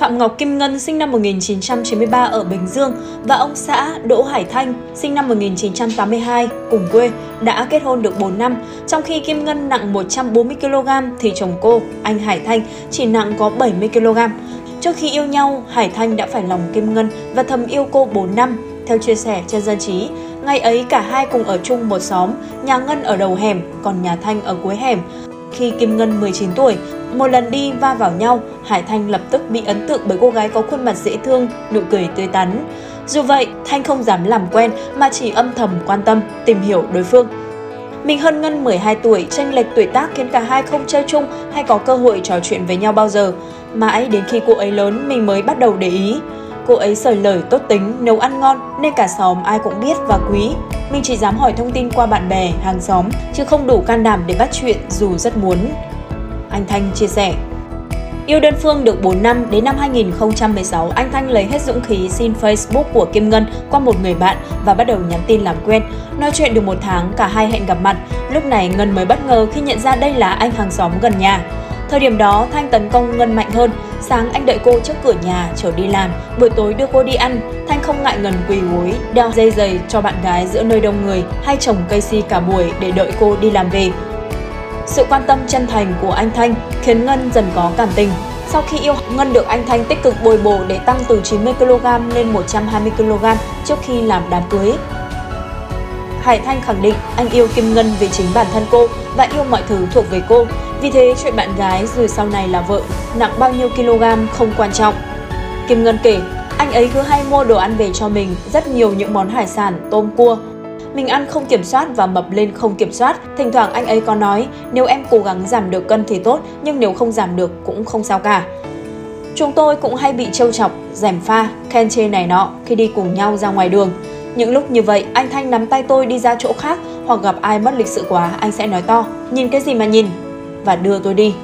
Phạm Ngọc Kim Ngân sinh năm 1993 ở Bình Dương và ông xã Đỗ Hải Thanh sinh năm 1982 cùng quê đã kết hôn được 4 năm, trong khi Kim Ngân nặng 140 kg thì chồng cô, anh Hải Thanh chỉ nặng có 70 kg. Trước khi yêu nhau, Hải Thanh đã phải lòng Kim Ngân và thầm yêu cô 4 năm. Theo chia sẻ trên dân trí, ngày ấy cả hai cùng ở chung một xóm, nhà Ngân ở đầu hẻm, còn nhà Thanh ở cuối hẻm. Khi Kim Ngân 19 tuổi, một lần đi va vào nhau, Hải Thanh lập tức bị ấn tượng bởi cô gái có khuôn mặt dễ thương, nụ cười tươi tắn. Dù vậy, Thanh không dám làm quen mà chỉ âm thầm quan tâm, tìm hiểu đối phương. Mình hơn Ngân 12 tuổi, tranh lệch tuổi tác khiến cả hai không chơi chung hay có cơ hội trò chuyện với nhau bao giờ. Mãi đến khi cô ấy lớn mình mới bắt đầu để ý. Cô ấy sởi lời tốt tính, nấu ăn ngon nên cả xóm ai cũng biết và quý. Mình chỉ dám hỏi thông tin qua bạn bè, hàng xóm, chứ không đủ can đảm để bắt chuyện dù rất muốn. Anh Thanh chia sẻ. Yêu đơn phương được 4 năm, đến năm 2016, anh Thanh lấy hết dũng khí xin Facebook của Kim Ngân qua một người bạn và bắt đầu nhắn tin làm quen. Nói chuyện được một tháng, cả hai hẹn gặp mặt. Lúc này Ngân mới bất ngờ khi nhận ra đây là anh hàng xóm gần nhà. Thời điểm đó, Thanh tấn công Ngân mạnh hơn. Sáng anh đợi cô trước cửa nhà, chở đi làm. Buổi tối đưa cô đi ăn. Thanh không ngại ngần quỳ gối, đeo dây giày cho bạn gái giữa nơi đông người hay trồng cây si cả buổi để đợi cô đi làm về. Sự quan tâm chân thành của anh Thanh khiến Ngân dần có cảm tình. Sau khi yêu, Ngân được anh Thanh tích cực bồi bổ để tăng từ 90kg lên 120kg trước khi làm đám cưới. Hải Thanh khẳng định anh yêu Kim Ngân vì chính bản thân cô và yêu mọi thứ thuộc về cô. Vì thế chuyện bạn gái rồi sau này là vợ, nặng bao nhiêu kg không quan trọng. Kim Ngân kể, anh ấy cứ hay mua đồ ăn về cho mình, rất nhiều những món hải sản, tôm cua, mình ăn không kiểm soát và mập lên không kiểm soát. Thỉnh thoảng anh ấy có nói, nếu em cố gắng giảm được cân thì tốt, nhưng nếu không giảm được cũng không sao cả. Chúng tôi cũng hay bị trêu chọc, rèm pha, khen chê này nọ khi đi cùng nhau ra ngoài đường. Những lúc như vậy, anh Thanh nắm tay tôi đi ra chỗ khác hoặc gặp ai mất lịch sự quá, anh sẽ nói to, nhìn cái gì mà nhìn, và đưa tôi đi.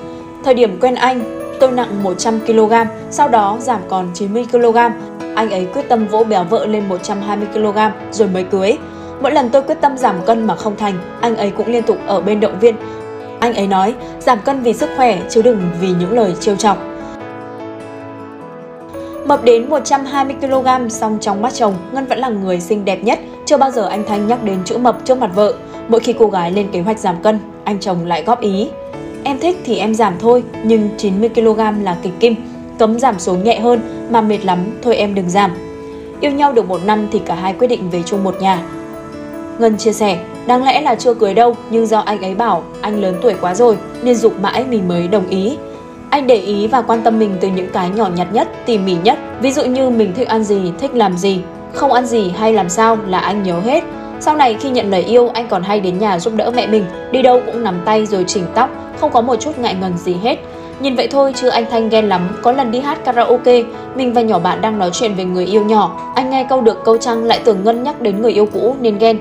Thời điểm quen anh, tôi nặng 100kg, sau đó giảm còn 90kg. Anh ấy quyết tâm vỗ béo vợ lên 120kg rồi mới cưới. Mỗi lần tôi quyết tâm giảm cân mà không thành, anh ấy cũng liên tục ở bên động viên. Anh ấy nói, giảm cân vì sức khỏe chứ đừng vì những lời trêu chọc. Mập đến 120kg song trong mắt chồng, Ngân vẫn là người xinh đẹp nhất. Chưa bao giờ anh Thanh nhắc đến chữ mập trước mặt vợ. Mỗi khi cô gái lên kế hoạch giảm cân, anh chồng lại góp ý. Em thích thì em giảm thôi, nhưng 90kg là kịch kim. Cấm giảm xuống nhẹ hơn, mà mệt lắm, thôi em đừng giảm. Yêu nhau được một năm thì cả hai quyết định về chung một nhà. Ngân chia sẻ, đáng lẽ là chưa cưới đâu, nhưng do anh ấy bảo anh lớn tuổi quá rồi nên dục mãi mình mới đồng ý. Anh để ý và quan tâm mình từ những cái nhỏ nhặt nhất, tỉ mỉ nhất. Ví dụ như mình thích ăn gì, thích làm gì, không ăn gì hay làm sao là anh nhớ hết. Sau này khi nhận lời yêu, anh còn hay đến nhà giúp đỡ mẹ mình, đi đâu cũng nắm tay rồi chỉnh tóc, không có một chút ngại ngần gì hết. Nhìn vậy thôi chứ anh Thanh ghen lắm, có lần đi hát karaoke, mình và nhỏ bạn đang nói chuyện về người yêu nhỏ. Anh nghe câu được câu trăng lại tưởng Ngân nhắc đến người yêu cũ nên ghen.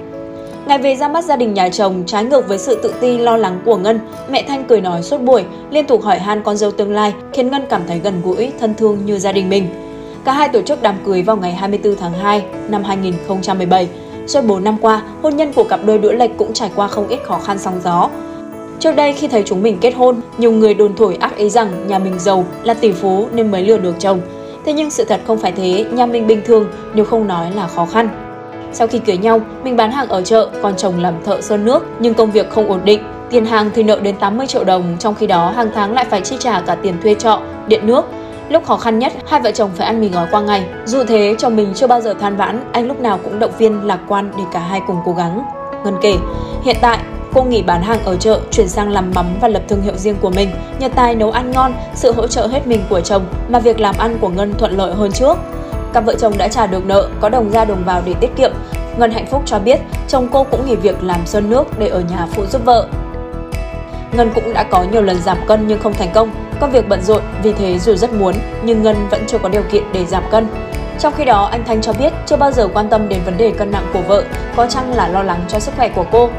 Ngày về ra mắt gia đình nhà chồng, trái ngược với sự tự ti lo lắng của Ngân, mẹ Thanh cười nói suốt buổi, liên tục hỏi han con dâu tương lai, khiến Ngân cảm thấy gần gũi, thân thương như gia đình mình. Cả hai tổ chức đám cưới vào ngày 24 tháng 2 năm 2017. Suốt 4 năm qua, hôn nhân của cặp đôi đũa lệch cũng trải qua không ít khó khăn sóng gió. Trước đây khi thấy chúng mình kết hôn, nhiều người đồn thổi ác ý rằng nhà mình giàu là tỷ phú nên mới lừa được chồng. Thế nhưng sự thật không phải thế, nhà mình bình thường nếu không nói là khó khăn. Sau khi cưới nhau, mình bán hàng ở chợ, còn chồng làm thợ sơn nước, nhưng công việc không ổn định. Tiền hàng thì nợ đến 80 triệu đồng, trong khi đó hàng tháng lại phải chi trả cả tiền thuê trọ, điện nước. Lúc khó khăn nhất, hai vợ chồng phải ăn mì gói qua ngày. Dù thế, chồng mình chưa bao giờ than vãn, anh lúc nào cũng động viên lạc quan để cả hai cùng cố gắng. Ngân kể, hiện tại cô nghỉ bán hàng ở chợ, chuyển sang làm mắm và lập thương hiệu riêng của mình. Nhờ tài nấu ăn ngon, sự hỗ trợ hết mình của chồng mà việc làm ăn của Ngân thuận lợi hơn trước. Cặp vợ chồng đã trả được nợ, có đồng ra đồng vào để tiết kiệm. Ngân hạnh phúc cho biết chồng cô cũng nghỉ việc làm sơn nước để ở nhà phụ giúp vợ. Ngân cũng đã có nhiều lần giảm cân nhưng không thành công. Công việc bận rộn, vì thế dù rất muốn, nhưng Ngân vẫn chưa có điều kiện để giảm cân. Trong khi đó, anh Thanh cho biết chưa bao giờ quan tâm đến vấn đề cân nặng của vợ, có chăng là lo lắng cho sức khỏe của cô.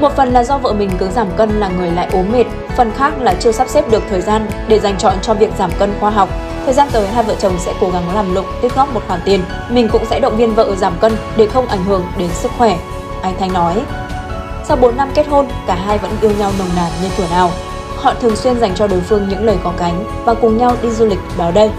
Một phần là do vợ mình cứ giảm cân là người lại ốm mệt, phần khác là chưa sắp xếp được thời gian để dành chọn cho việc giảm cân khoa học. Thời gian tới, hai vợ chồng sẽ cố gắng làm lụng, tích góp một khoản tiền. Mình cũng sẽ động viên vợ giảm cân để không ảnh hưởng đến sức khỏe. Anh Thanh nói. Sau 4 năm kết hôn, cả hai vẫn yêu nhau nồng nàn như tuổi nào. Họ thường xuyên dành cho đối phương những lời có cánh và cùng nhau đi du lịch đó đây.